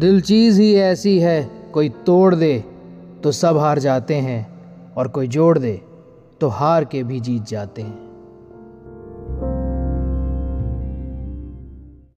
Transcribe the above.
दिल चीज़ ही ऐसी है, कोई तोड़ दे तो सब हार जाते हैं और कोई जोड़ दे तो हार के भी जीत जाते हैं।